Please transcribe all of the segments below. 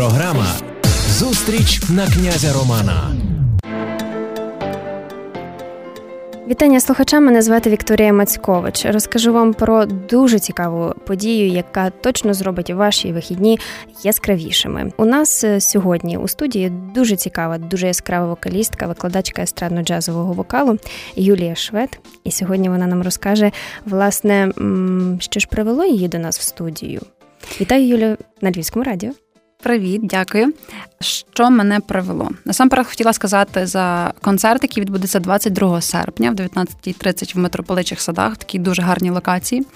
Програма Зустріч на князя Романа. Вітання слухачам. Мене звати Вікторія Мацькович. Розкажу вам про дуже цікаву подію, яка точно зробить ваші вихідні яскравішими. У нас е, сьогодні у студії дуже цікава, дуже яскрава вокалістка, викладачка естрадно-джазового вокалу Юлія Швед. І сьогодні вона нам розкаже, власне, що ж привело її до нас в студію. Вітаю Юлію на Львівському радіо. Привіт, дякую. Що мене привело? Насамперед хотіла сказати за концерт, який відбудеться 22 серпня в 19.30 в митрополичих садах, в такій дуже гарній локації.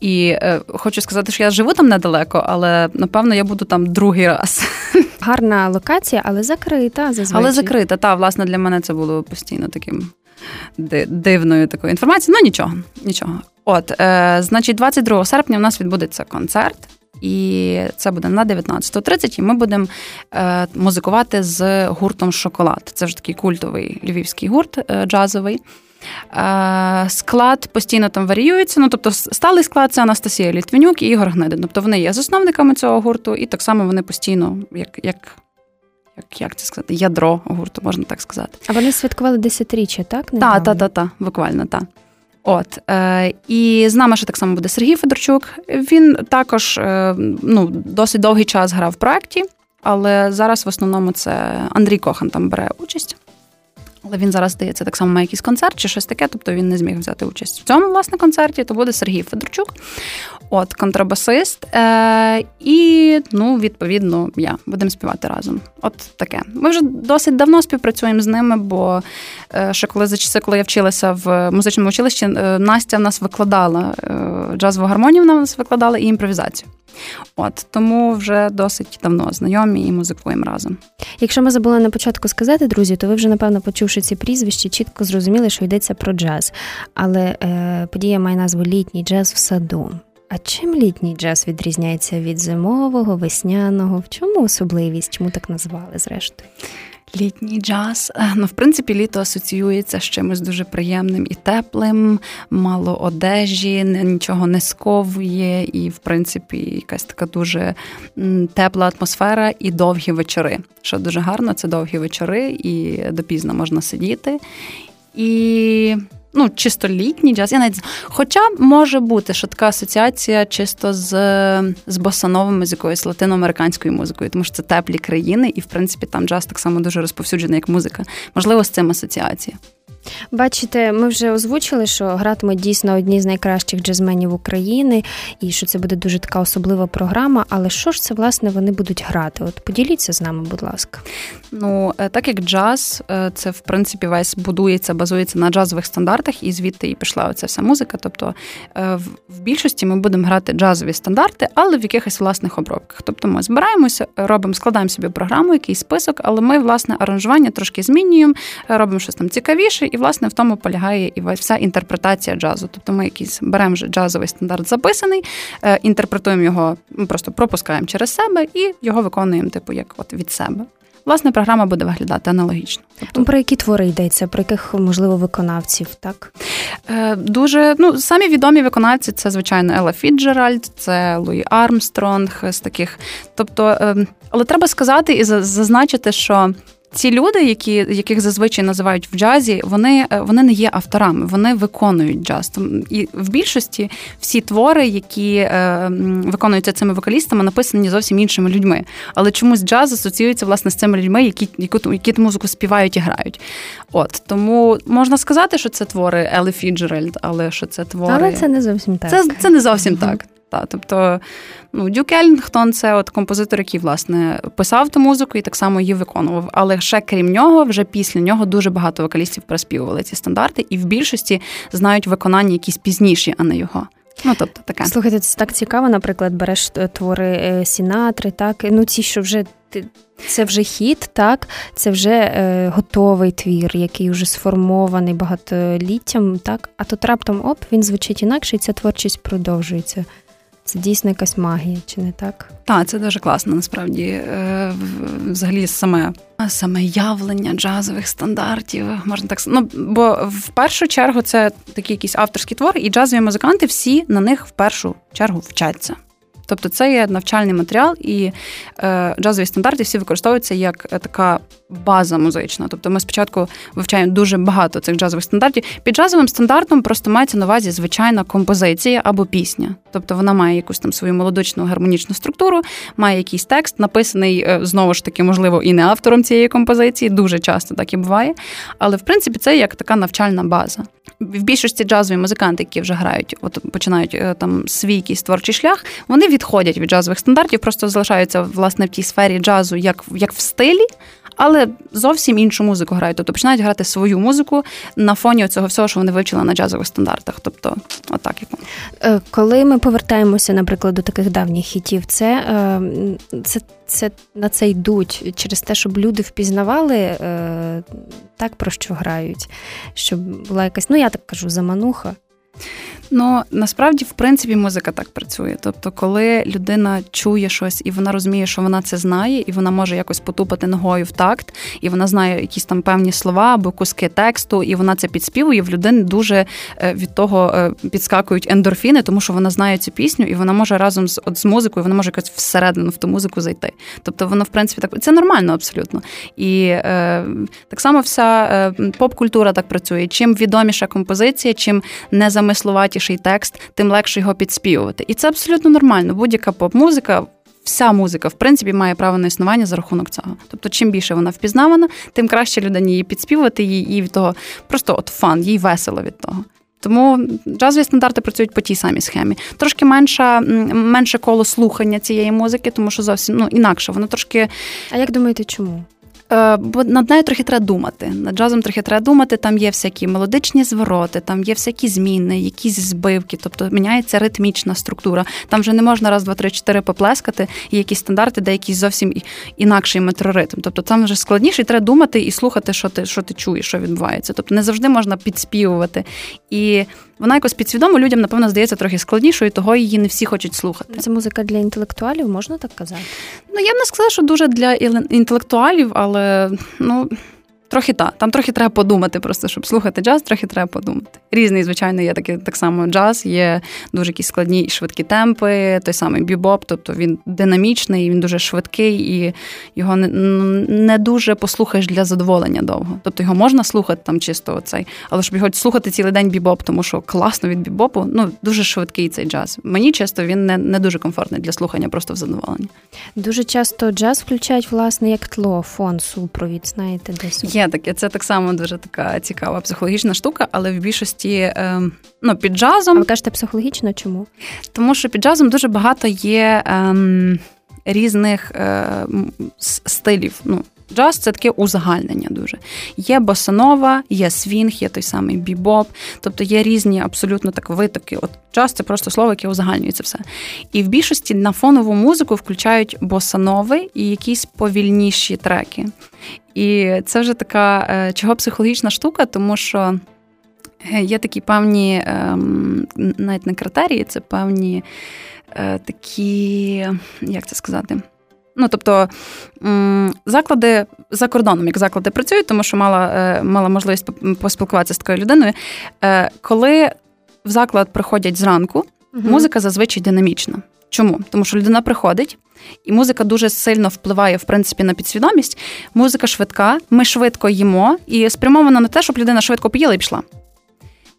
І е, хочу сказати, що я живу там недалеко, але напевно я буду там другий раз. Гарна локація, але закрита зазвичай. Але закрита, та власне для мене це було постійно таким дивною такою інформацією. Ну нічого, нічого. От, е, значить, 22 серпня у нас відбудеться концерт. І це буде на 19.30, і ми будемо е, музикувати з гуртом Шоколад. Це вже такий культовий львівський гурт е, джазовий. Е, склад постійно там варіюється. Ну, тобто, сталий склад це Анастасія Літвінюк і Ігор Гнедин. Тобто вони є засновниками цього гурту, і так само вони постійно, як як, як, як це сказати, ядро гурту, можна так сказати. А вони святкували десятиріччя, так? Так, так, так, так, буквально так. От е, і з нами ще так само буде Сергій Федорчук. Він також е, ну, досить довгий час грав в проєкті, але зараз в основному це Андрій Кохан там бере участь. Але він зараз здається, так само має якийсь концерт чи щось таке, тобто він не зміг взяти участь в цьому власне концерті. То буде Сергій Федорчук, от контрабасист. Е, І ну, відповідно, я будемо співати разом. От таке. Ми вже досить давно співпрацюємо з ними, бо е, ще коли за часи, коли я вчилася в музичному училищі, е, Настя в нас викладала е, джазову гармонію, вона в нас викладала і імпровізацію. От тому вже досить давно знайомі і музикуємо разом. Якщо ми забули на початку сказати, друзі, то ви вже напевно почувши ці прізвища, чітко зрозуміли, що йдеться про джаз. Але е, подія має назву Літній джаз в саду. А чим літній джаз відрізняється від зимового, весняного? В чому особливість? Чому так назвали зрештою? Літній джаз. Е, ну, в принципі, літо асоціюється з чимось дуже приємним і теплим, мало одежі, нічого не сковує, і, в принципі, якась така дуже тепла атмосфера і довгі вечори. Що дуже гарно, це довгі вечори, і допізно можна сидіти. І ну, чисто літній джаз. Я навіть Хоча може бути, що така асоціація чисто з з босановими, з якоюсь латиноамериканською музикою, тому що це теплі країни, і в принципі там джаз так само дуже розповсюджений, як музика. Можливо, з цим асоціація. Бачите, ми вже озвучили, що гратимуть дійсно одні з найкращих джазменів України, і що це буде дуже така особлива програма. Але що ж це власне вони будуть грати? От поділіться з нами, будь ласка. Ну е, так як джаз, е, це в принципі весь будується, базується на джазових стандартах, і звідти і пішла оця вся музика. Тобто е, в більшості ми будемо грати джазові стандарти, але в якихось власних обробках. Тобто ми збираємося, робимо, складаємо собі програму, якийсь список, але ми власне аранжування трошки змінюємо, робимо щось там цікавіше. І, власне, в тому полягає і вся інтерпретація джазу. Тобто ми якийсь беремо вже джазовий стандарт записаний, е, інтерпретуємо його, просто пропускаємо через себе і його виконуємо, типу, як от від себе. Власне, програма буде виглядати аналогічно. Тобто, Про які твори йдеться, про яких, можливо, виконавців, так? Е, Дуже ну, самі відомі виконавці це, звичайно, Елла Фіцджеральд, це Луї Армстронг з таких. Тобто, е, але треба сказати і зазначити, що ці люди, які, яких зазвичай називають в джазі, вони е, вони не є авторами, вони виконують джаз. І в більшості всі твори, які е, виконуються цими вокалістами, написані зовсім іншими людьми. Але чомусь джаз асоціюється власне з цими людьми, які які, які ту музику співають і грають. От тому можна сказати, що це твори Елли Фіцджеральд, але що це твори. Але це не зовсім так. Це це не зовсім так. Та, тобто, ну, Дюк Елінгтон це от композитор, який власне писав ту музику і так само її виконував. Але ще крім нього, вже після нього дуже багато вокалістів переспівували ці стандарти, і в більшості знають виконання якісь пізніші, а не його. Ну, тобто таке. Слухайте, це так цікаво, наприклад, береш твори е, Сінатри, так, ну ці, що вже це вже хіт, так, це вже е, готовий твір, який вже сформований багатоліттям, так, а тут раптом оп, він звучить інакше, і ця творчість продовжується. Це дійсно якась магія, чи не так? Так, це дуже класно, насправді. Е, взагалі, саме саме явлення джазових стандартів, можна так Ну, бо в першу чергу це такі якісь авторські твори, і джазові музиканти всі на них в першу чергу вчаться. Тобто це є навчальний матеріал, і е, джазові стандарти всі використовуються як е, така база музична. Тобто ми спочатку вивчаємо дуже багато цих джазових стандартів. Під джазовим стандартом просто мається на увазі звичайна композиція або пісня. Тобто вона має якусь там свою мелодичну гармонічну структуру, має якийсь текст, написаний е, знову ж таки, можливо, і не автором цієї композиції. Дуже часто так і буває. Але в принципі це як така навчальна база. В більшості джазові музиканти, які вже грають, от починають е, там свій якийсь творчий шлях, вони відходять від джазових стандартів, просто залишаються власне в тій сфері джазу, як як в стилі, але зовсім іншу музику грають. Тобто починають грати свою музику на фоні цього всього, що вони вивчили на джазових стандартах. Тобто, отак як е, коли ми повертаємося, наприклад, до таких давніх хітів, це е, це, це на це йдуть через те, щоб люди впізнавали е, так про що грають, щоб була якась, ну я так кажу, замануха. Ну насправді, в принципі, музика так працює. Тобто, коли людина чує щось і вона розуміє, що вона це знає, і вона може якось потупати ногою в такт, і вона знає якісь там певні слова або куски тексту, і вона це підспівує. В людини дуже е, від того е, підскакують ендорфіни, тому що вона знає цю пісню, і вона може разом з от з музикою, вона може якось всередину в ту музику зайти. Тобто, воно в принципі так це нормально абсолютно. І е, так само вся е, поп-культура так працює. Чим відоміша композиція, чим незамислуваті багатіший текст, тим легше його підспівувати. І це абсолютно нормально. Будь-яка поп-музика. Вся музика, в принципі, має право на існування за рахунок цього. Тобто, чим більше вона впізнавана, тим краще людині її підспівати, їй від того просто от фан, їй весело від того. Тому джазові стандарти працюють по тій самій схемі. Трошки менше менше коло слухання цієї музики, тому що зовсім ну інакше. Воно трошки. А як думаєте, чому? Е, бо над нею трохи треба думати. Над джазом трохи треба думати. Там є всякі мелодичні звороти, там є всякі зміни, якісь збивки, тобто міняється ритмічна структура. Там вже не можна раз, два, три, чотири поплескати, і якісь стандарти, де якийсь зовсім інакший метроритм. Тобто там вже складніше, і треба думати і слухати, що ти що ти чуєш, що відбувається. Тобто не завжди можна підспівувати. І вона якось підсвідомо людям, напевно, здається трохи складнішою, того її не всі хочуть слухати. Це музика для інтелектуалів, можна так казати? Ну я б не сказала, що дуже для інтелектуалів, але nu, Трохи так, там трохи треба подумати, просто щоб слухати джаз, трохи треба подумати. Різний, звичайно, є такі так само джаз, є дуже якісь складні і швидкі темпи, той самий бібоп, тобто він динамічний, він дуже швидкий, і його не не дуже послухаєш для задоволення довго. Тобто його можна слухати там чисто оцей, але щоб його слухати цілий день бібоп, тому що класно від бібопу, ну дуже швидкий цей джаз. Мені часто він не не дуже комфортний для слухання, просто в задоволення. Дуже часто джаз включають, власне, як тло, фон, супровід, знаєте, десь. Є таке, це так само дуже така цікава психологічна штука, але в більшості е, ну, під джазом. А ви кажете психологічно чому? Тому що під джазом дуже багато є е, різних е, стилів. Ну, Джаз це таке узагальнення дуже. Є босанова, є свінг, є той самий бібоп, тобто є різні абсолютно так витоки. От джаз це просто слово, яке узагальнює це все. І в більшості на фонову музику включають босанови і якісь повільніші треки. І це вже така е, чого психологічна штука, тому що е, є такі певні, ем, навіть не критерії, це певні е, такі, як це сказати? Ну, тобто заклади за кордоном, як заклади працюють, тому що мала мала можливість поспілкуватися з такою людиною. Коли в заклад приходять зранку, угу. музика зазвичай динамічна. Чому? Тому що людина приходить, і музика дуже сильно впливає в принципі на підсвідомість. Музика швидка, ми швидко їмо і спрямована на те, щоб людина швидко поїла і пішла.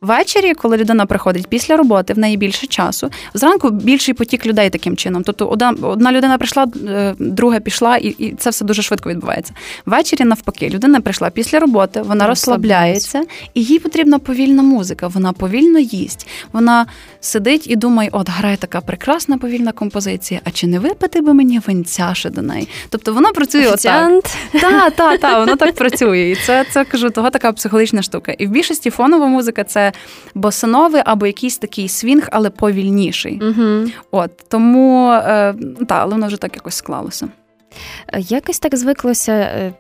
Ввечері, коли людина приходить після роботи, в неї більше часу. Зранку більший потік людей таким чином. Тобто, одна одна людина прийшла, е, друга пішла, і і це все дуже швидко відбувається. Ввечері, навпаки, людина прийшла після роботи, вона розслабляється, і їй потрібна повільна музика. Вона повільно їсть. Вона сидить і думає: от грає така прекрасна повільна композиція. А чи не випити би мені винця ще до неї? Тобто воно працює отак. Так, так, так, воно так працює. І це це кажу, того така психологічна штука. І в більшості фонова музика це босановий або якийсь такий свінг, але повільніший. Угу. От Тому е, та, але воно вже так якось склалося. Якось так звиклося. Е,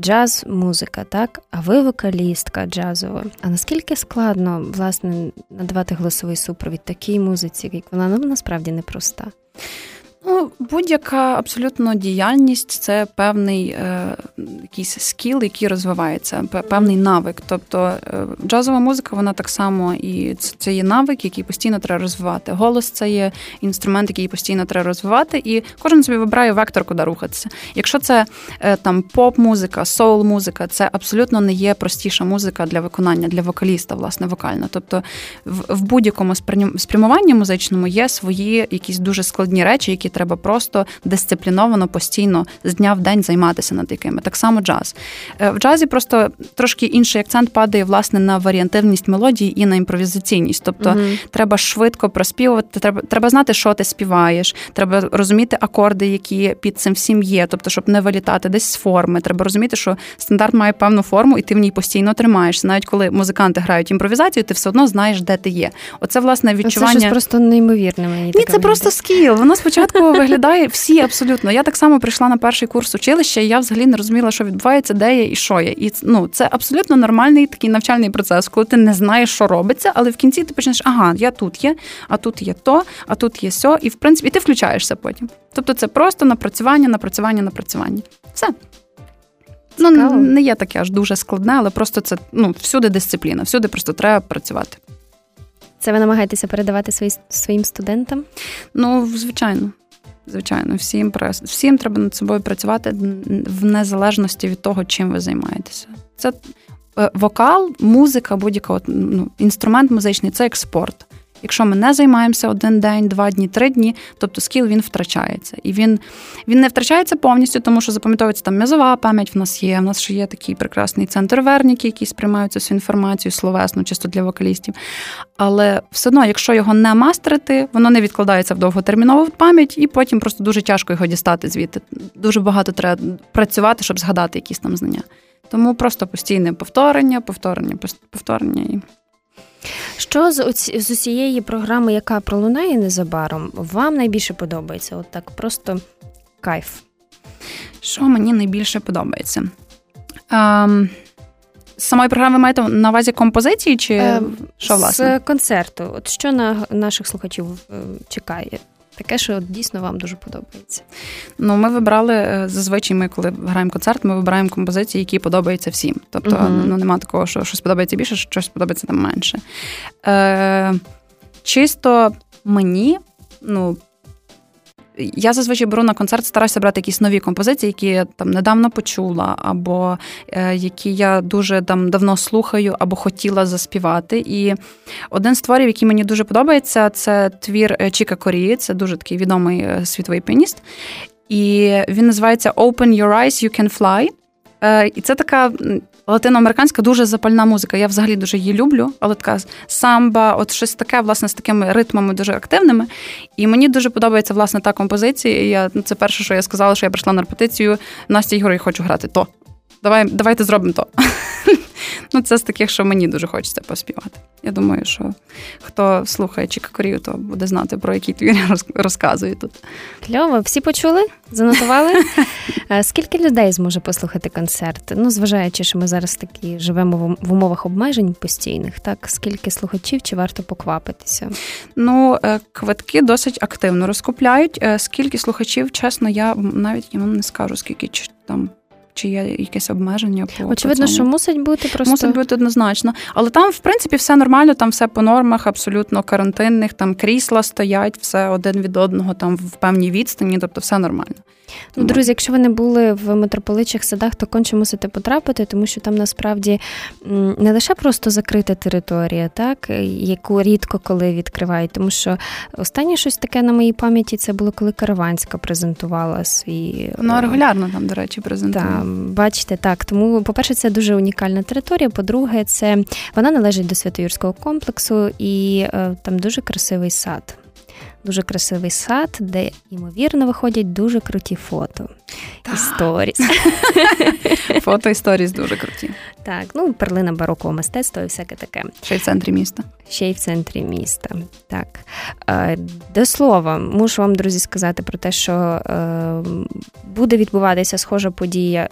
джаз, музика, так? А ви вокалістка джазова. А наскільки складно власне надавати голосовий супровід такій музиці, як вона ну, насправді непроста? Ну, будь-яка абсолютно діяльність це певний е, якийсь skill, який розвивається, певний навик. Тобто е, джазова музика, вона так само і це, це є навик, який постійно треба розвивати. Голос це є інструмент, який постійно треба розвивати, і кожен собі вибирає вектор, куди рухатися. Якщо це е, там поп-музика, соул-музика, це абсолютно не є простіша музика для виконання, для вокаліста, власне, вокальна. Тобто в, в будь-якому спрямуванні музичному є свої якісь дуже складні речі, які треба просто дисципліновано постійно з дня в день займатися над якими. Так само джаз. Е, в джазі просто трошки інший акцент падає власне на варіантивність мелодії і на імпровізаційність. Тобто угу. треба швидко проспівувати, треба треба знати, що ти співаєш, треба розуміти акорди, які під цим всім є. Тобто, щоб не вилітати десь з форми. Треба розуміти, що стандарт має певну форму, і ти в ній постійно тримаєшся. Навіть коли музиканти грають імпровізацію, ти все одно знаєш, де ти є. Оце власне відчування. Це щось просто неймовірне. Мені Ні, це просто скіл. Воно спочатку виглядає всі абсолютно. Я так само прийшла на перший курс училища, і я взагалі не розуміла, що відбувається, де я і що я. І ну, це абсолютно нормальний такий навчальний процес, коли ти не знаєш, що робиться, але в кінці ти почнеш, ага, я тут є, а тут є то, а тут є сьо, і в принципі ти включаєшся потім. Тобто це просто напрацювання, напрацювання, напрацювання. Все. Ну, не є таке аж дуже складне, але просто це ну, всюди дисципліна, всюди просто треба працювати. Це ви намагаєтеся передавати свої, своїм студентам? Ну, звичайно. Звичайно, всім всім треба над собою працювати в незалежності від того, чим ви займаєтеся. Це е, вокал, музика, будь-яка ну, інструмент музичний це як спорт. Якщо ми не займаємося один день, два дні, три дні, тобто скіл він втрачається. І він він не втрачається повністю, тому що запам'ятовується там м'язова пам'ять в нас є. В нас ще є такий прекрасний центр верніки, який сприймають цю інформацію словесну, чисто для вокалістів. Але все одно, якщо його не мастерити, воно не відкладається в довготермінову пам'ять, і потім просто дуже тяжко його дістати звідти. Дуже багато треба працювати, щоб згадати якісь там знання. Тому просто постійне повторення, повторення, повторення і. Що з з усієї програми, яка пролунає незабаром, вам найбільше подобається? От так просто кайф. Що мені найбільше подобається? Ем, з самої програми ви маєте на увазі композиції чи ем, що власне? З концерту. От що на наших слухачів е, чекає? Таке, що дійсно вам дуже подобається. Ну, ми вибрали е, зазвичай, ми, коли граємо концерт, ми вибираємо композиції, які подобаються всім. Тобто, uh ну нема такого, що щось подобається більше, щось подобається там менше. Е, Чисто мені, ну, я зазвичай беру на концерт, стараюся брати якісь нові композиції, які я там недавно почула, або е, які я дуже там давно слухаю, або хотіла заспівати. І один з творів, який мені дуже подобається, це твір е, Чіка Корії, це дуже такий відомий е, світовий піаніст. І він називається Open Your Eyes, You Can Fly. І це така латиноамериканська дуже запальна музика. Я взагалі дуже її люблю, але така самба, от щось таке, власне, з такими ритмами дуже активними. І мені дуже подобається власне та композиція. І я, ну, Це перше, що я сказала, що я прийшла на репетицію. Настя Ігор, я хочу грати то. Давай, Давайте зробимо то. Ну, це з таких, що мені дуже хочеться поспівати. Я думаю, що хто слухає Чикакорію, то буде знати, про який твір я розказую тут. Кльово, всі почули? Занотували? Е, скільки людей зможе послухати концерт? Ну, зважаючи, що ми зараз такі живемо в умовах обмежень постійних, так скільки слухачів чи варто поквапитися? Ну, е, квитки досить активно розкупляють. Е, скільки слухачів, чесно, я навіть я вам не скажу, скільки там чи є якесь обмеження по очевидно, по що мусить бути просто мусить бути однозначно. Але там, в принципі, все нормально, там все по нормах, абсолютно карантинних, там крісла стоять, все один від одного, там в певній відстані, тобто все нормально. Ну, друзі, якщо ви не були в митрополичих садах, то конче мусите потрапити, тому що там насправді не лише просто закрита територія, так яку рідко коли відкривають. Тому що останнє щось таке на моїй пам'яті це було коли Караванська презентувала свій Ну, регулярно там, до речі, презентує. Так, Бачите, так. Тому, по-перше, це дуже унікальна територія. По-друге, це вона належить до Святоюрського комплексу і е, там дуже красивий сад дуже красивий сад, де, ймовірно, виходять дуже круті фото. І сторіс. Фото і сторіс дуже круті. Так, ну перлина барокового мистецтва і всяке таке. Ще й в центрі міста. Ще й в центрі міста. Так. Е, до слова, мушу вам, друзі, сказати про те, що е, буде відбуватися схожа подія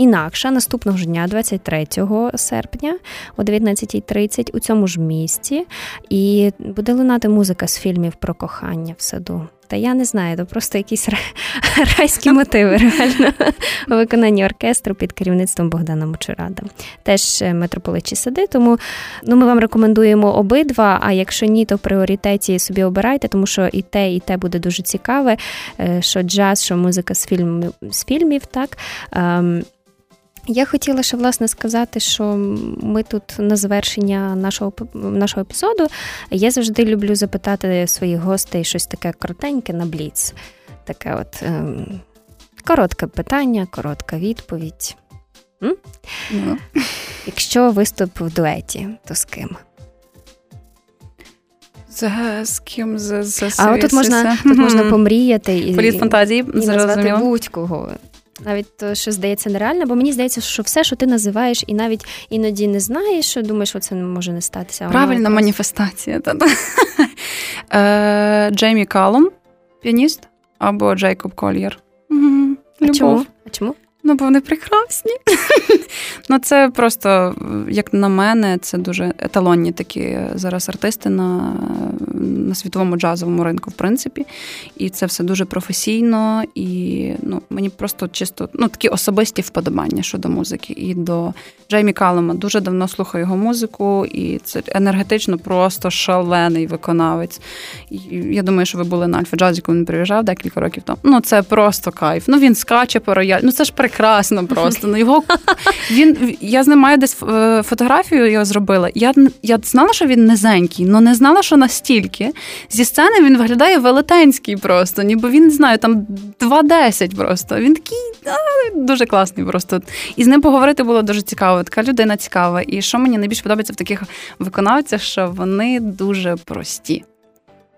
інакша наступного ж дня, 23 серпня о 19.30 у цьому ж місті. І буде лунати музика з фільмів про кохання в саду. Та я не знаю, то просто якісь райські мотиви реально у виконанні оркестру під керівництвом Богдана Мочурада. Теж е, митрополичі сади. Тому ну, ми вам рекомендуємо обидва. А якщо ні, то в пріоритеті собі обирайте, тому що і те, і те буде дуже цікаве. Е, що джаз, що музика з фільмів з фільмів, так. Я хотіла ще власне сказати, що ми тут на завершення нашого нашого епізоду я завжди люблю запитати своїх гостей щось таке коротеньке на бліц. Таке от ем, коротке питання, коротка відповідь. М? Ну. Якщо виступ в дуеті, то з ким? З, з ким з, з, А от тут можна тут можна помріяти і Політ фантазії і назвати будь-кого. Навіть то, що здається нереально, бо мені здається, що все, що ти називаєш, і навіть іноді не знаєш, думаєш, що це може не статися. Правильна Воно маніфестація. Е, Джеймі Калум, піаніст, або Джейкоб Кольєр. А чому? А чому? Ну, бо вони прекрасні. Ну, це просто, як на мене, це дуже еталонні такі зараз артисти на на світовому джазовому ринку, в принципі. І це все дуже професійно. І ну, мені просто чисто ну, такі особисті вподобання щодо музики. І до Джеймі Каллема дуже давно слухаю його музику, і це енергетично просто шалений виконавець. І Я думаю, що ви були на Альфа Джазі, коли він приїжджав декілька років тому. Ну, це просто кайф. Ну, він скаче по рояль. Ну, це ж прекрасно просто. Ну, його він я з ним маю десь е, фотографію його зробила. Я я знала, що він низенький, але не знала, що настільки. Зі сцени він виглядає велетенський просто, ніби він не знаю, там 2,10 просто. Він такий а, дуже класний просто. І з ним поговорити було дуже цікаво. Така людина цікава. І що мені найбільше подобається в таких виконавцях, що вони дуже прості.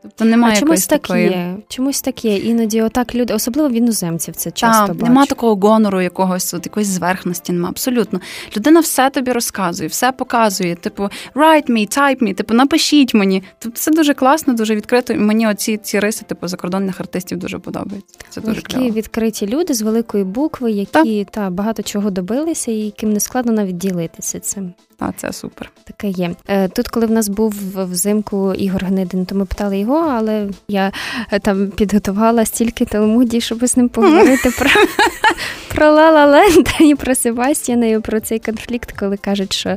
Тобто немає а чомусь так такої... є. Чомусь так є. Іноді отак люди, особливо в іноземців, це часто Так, Нема такого гонору, якогось от якоїсь зверхності. Нема абсолютно. Людина все тобі розказує, все показує. Типу, write me, type me, типу, напишіть мені. Тобто це дуже класно, дуже відкрито. І мені оці ці риси, типу, закордонних артистів дуже подобаються. Це дуже Які кльово. відкриті люди з великої букви, які та багато чого добилися, і яким не складно навіть ділитися цим. А це супер. Таке є. Е, тут, коли в нас був взимку Ігор Гнидин, то ми питали його, але я е, там підготувала стільки телемудій, щоб з ним поговорити про про Лала Ленда і про Себастьяна, і про цей конфлікт, коли кажуть, що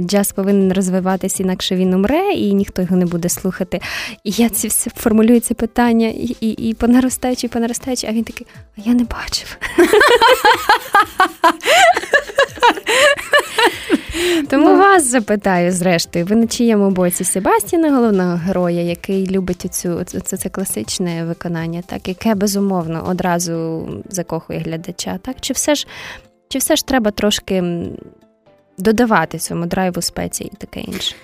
джаз повинен розвиватися, інакше він умре, і ніхто його не буде слухати. І я ці все формулюю це питання і і, і по наростаючи, по наростаючи, а він такий, а я не бачив. Тому вас запитаю, зрештою, ви на чиєму боці Себастіна, головного героя, який любить цю це, це класичне виконання, так яке безумовно одразу закохує глядача, так чи все ж чи все ж треба трошки додавати цьому драйву спеції і таке інше?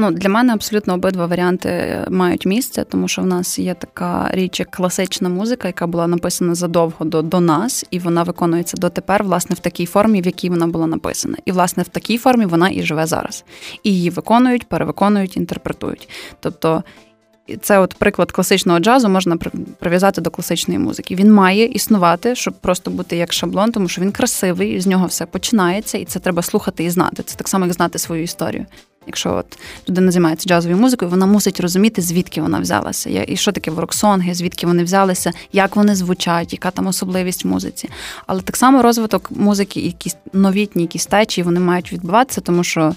Ну, Для мене абсолютно обидва варіанти мають місце, тому що в нас є така річ, як класична музика, яка була написана задовго до до нас, і вона виконується дотепер, власне, в такій формі, в якій вона була написана. І, власне, в такій формі вона і живе зараз. І її виконують, перевиконують, інтерпретують. Тобто. Це от приклад класичного джазу можна прив'язати до класичної музики. Він має існувати, щоб просто бути як шаблон, тому що він красивий, з нього все починається, і це треба слухати і знати. Це так само, як знати свою історію. Якщо от людина займається джазовою музикою, вона мусить розуміти, звідки вона взялася. І що таке ворксонги, звідки вони взялися, як вони звучать, яка там особливість музиці. Але так само розвиток музики, якісь новітні, якісь течії, вони мають відбуватися, тому що.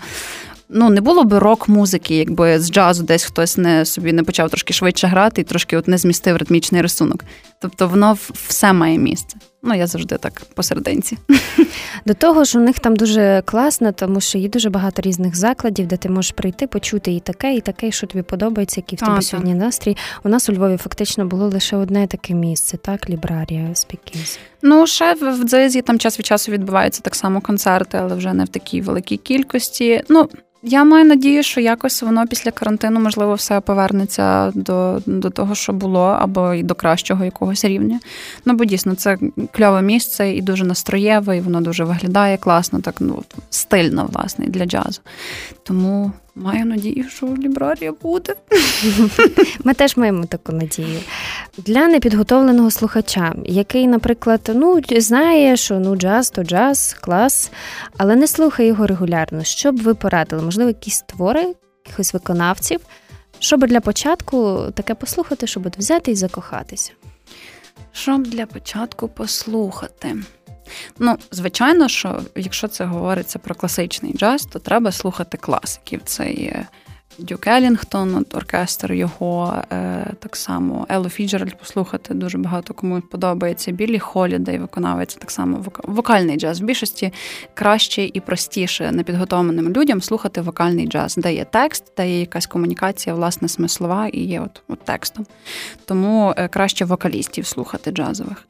Ну, не було би рок-музики, якби з джазу десь хтось не собі не почав трошки швидше грати і трошки от не змістив ритмічний рисунок. Тобто воно все має місце. Ну, я завжди так посерединці. До того ж, у них там дуже класно, тому що є дуже багато різних закладів, де ти можеш прийти, почути і таке, і таке, що тобі подобається, який в тебе а, сьогодні так. настрій. У нас у Львові фактично було лише одне таке місце, так, лібрарія Спікіз. Ну, ще в дзизі там час від часу відбуваються так само концерти, але вже не в такій великій кількості. Ну, я маю надію, що якось воно після карантину, можливо, все повернеться до до того, що було, або й до кращого якогось рівня. Ну, бо дійсно це кльове місце і дуже настроєве, і воно дуже виглядає класно, так ну стильно, власне, для джазу. Тому Маю надію, що лібрарія буде. Ми теж маємо таку надію. Для непідготовленого слухача, який, наприклад, ну, знає, що ну, джаз то джаз, клас, але не слухає його регулярно. Що б ви порадили? Можливо, якісь твори, якихось виконавців, Щоб для початку таке послухати, щоб взяти і закохатися? Щоб для початку послухати. Ну, звичайно, що якщо це говориться про класичний джаз, то треба слухати класиків. Це є Дюк Елінгтон, оркестр його, е, так само Еллу Фіцджеральд послухати дуже багато кому подобається. Білі Холідей виконавець так само вокальний джаз. В більшості краще і простіше непідготовленим людям слухати вокальний джаз, де є текст, де є якась комунікація, власне, смислова і є от, от текстом. Тому е, краще вокалістів слухати джазових.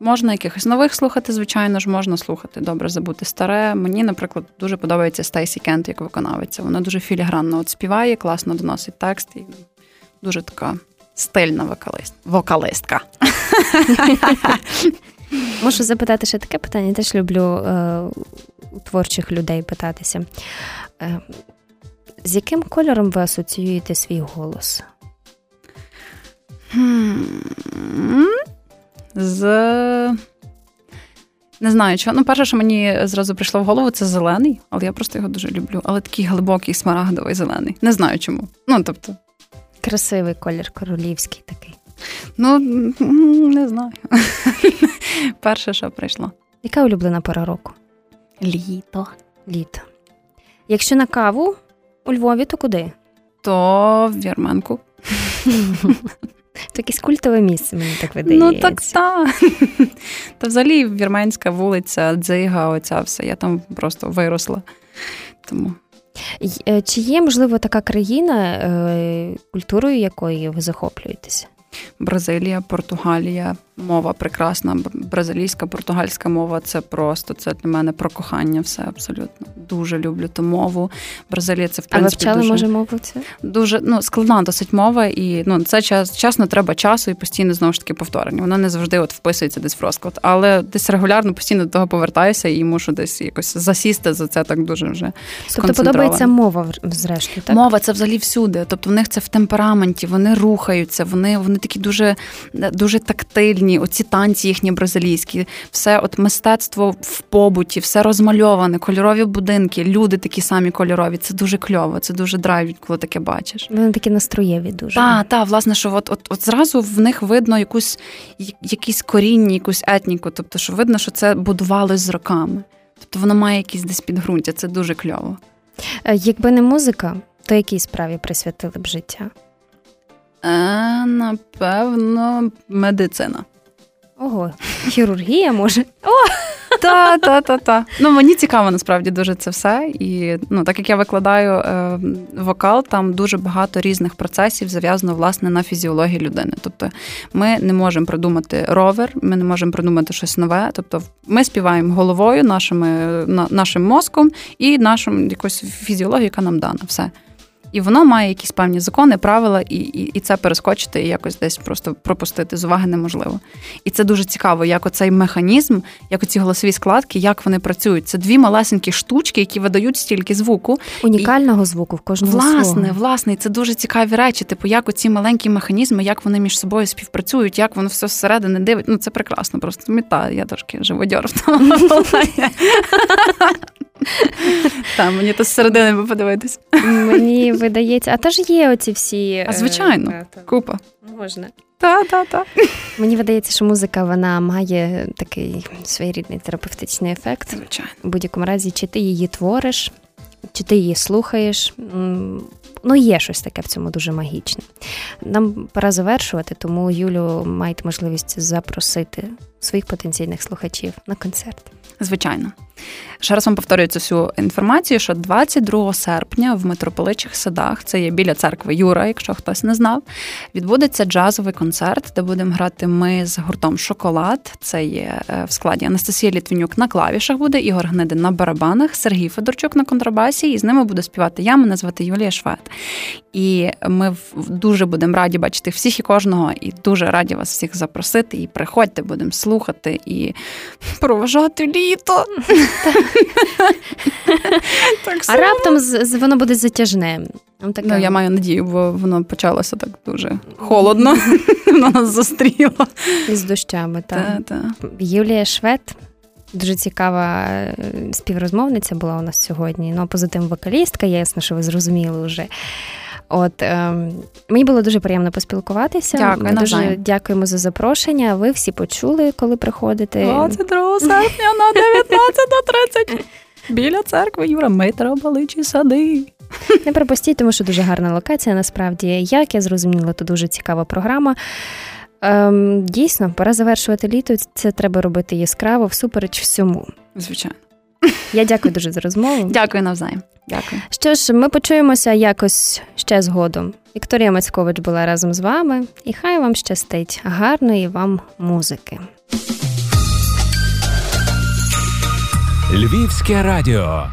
Можна якихось нових слухати, звичайно ж, можна слухати добре забути старе. Мені, наприклад, дуже подобається Стейсі Кент як виконавиця. Вона дуже філігранно от співає, класно доносить текст і дуже така стильна вокалист. вокалистка. Можу запитати ще таке питання. Теж люблю е, у творчих людей питатися. Е, З яким кольором ви асоціюєте свій голос? З. Не знаю, чого. Ну, перше, що мені зразу прийшло в голову, це зелений, але я просто його дуже люблю. Але такий глибокий, смарагдовий зелений. Не знаю чому. Ну, тобто. Красивий колір королівський такий. Ну, не знаю. Перше, що прийшло. Яка улюблена пора року? Літо. Літо. Якщо на каву у Львові, то куди? То в Вірменку. То якесь культове місце, мені так видається. Ну так та. Та взагалі вірменська вулиця, дзига, оця все. Я там просто виросла. Тому. Е, чи є, можливо, така країна, е, культурою якої ви захоплюєтеся? Бразилія, Португалія, мова прекрасна. Бразилійська, португальська мова це просто це для мене про кохання. Все абсолютно дуже люблю ту мову. Бразилія це в принципі, А вивчали, дуже, може мову це? Дуже ну складна досить мова, і ну це час часно треба часу і постійно знову ж таки повторення. Вона не завжди от вписується десь в розклад, але десь регулярно постійно до того повертаюся і мушу десь якось засісти за це так дуже вже. Тобто подобається мова зрештою, так? Мова це взагалі всюди. Тобто в них це в темпераменті, вони рухаються, вони вони такі дуже, дуже тактильні різні, оці танці їхні бразилійські, все от мистецтво в побуті, все розмальоване, кольорові будинки, люди такі самі кольорові. Це дуже кльово, це дуже драйвить, коли таке бачиш. Вони такі настроєві дуже. Так, так, власне, що от, от, от зразу в них видно якусь якісь коріння, якусь етніку. Тобто, що видно, що це будувалось з роками. Тобто воно має якісь десь підґрунтя, це дуже кльово. Е, якби не музика, то якій справі присвятили б життя? Е, Напевно, медицина. Ого, хірургія може. О! Та, та, та, та. Ну мені цікаво насправді дуже це все. І ну, так як я викладаю е, вокал, там дуже багато різних процесів зав'язано власне на фізіології людини. Тобто ми не можемо придумати ровер, ми не можемо придумати щось нове. Тобто, ми співаємо головою, нашими, на, нашим мозком і нашим якоюсь фізіологією, яка нам дана. Все. І воно має якісь певні закони, правила, і і, і це перескочити і якось десь просто пропустити з уваги неможливо. І це дуже цікаво, як оцей механізм, як оці голосові складки, як вони працюють. Це дві малесенькі штучки, які видають стільки звуку. Унікального і, звуку в кожному власне, свого. власне, і це дуже цікаві речі. Типу, як оці маленькі механізми, як вони між собою співпрацюють, як воно все зсередини дивить. Ну це прекрасно. Просто мета. Я трошки живодьор в тому Так, мені то зсередини би подивитись. Мені видається, а теж є оці всі. А звичайно, е, купа. Можна. Так, так, так. Мені видається, що музика вона має такий своєрідний терапевтичний ефект. Звичайно. У будь-якому разі, чи ти її твориш, чи ти її слухаєш. Ну, є щось таке в цьому дуже магічне. Нам пора завершувати, тому Юлю маєте можливість запросити своїх потенційних слухачів на концерт. Звичайно. Ще раз вам повторюю цю інформацію, що 22 серпня в митрополичих садах, це є біля церкви Юра, якщо хтось не знав, відбудеться джазовий концерт, де будемо грати ми з гуртом Шоколад. Це є е, в складі Анастасія Літвінюк на клавішах буде, Ігор Гнидин на барабанах, Сергій Федорчук на контрабасі, і з ними буду співати я. Мене звати Юлія Швед. І ми дуже будемо раді бачити всіх і кожного, і дуже раді вас всіх запросити. І приходьте, будемо слухати і проважати літо. Так А раптом воно буде затяжне. Ну, Я маю надію, бо воно почалося так дуже холодно. Воно нас зустріло. І з дощами, так. Юлія Швед. Дуже цікава е, співрозмовниця була у нас сьогодні. Ну, а позитив вокалістка, ясно, що ви зрозуміли вже. От е, мені було дуже приємно поспілкуватися. Дякую, Ми дуже дякуємо за запрошення. Ви всі почули, коли приходите. 22 серпня на 19.30 біля церкви Юра Митра Баличі сади. Не пропустіть, тому що дуже гарна локація. Насправді, як я зрозуміла, то дуже цікава програма. Ем, дійсно, пора завершувати літо. Це треба робити яскраво, всупереч всьому. Звичайно. Я дякую дуже за розмову. Дякую навзаєм. Дякую. Що ж, ми почуємося якось ще згодом. Вікторія Мацькович була разом з вами, і хай вам щастить гарної вам музики. Львівське радіо.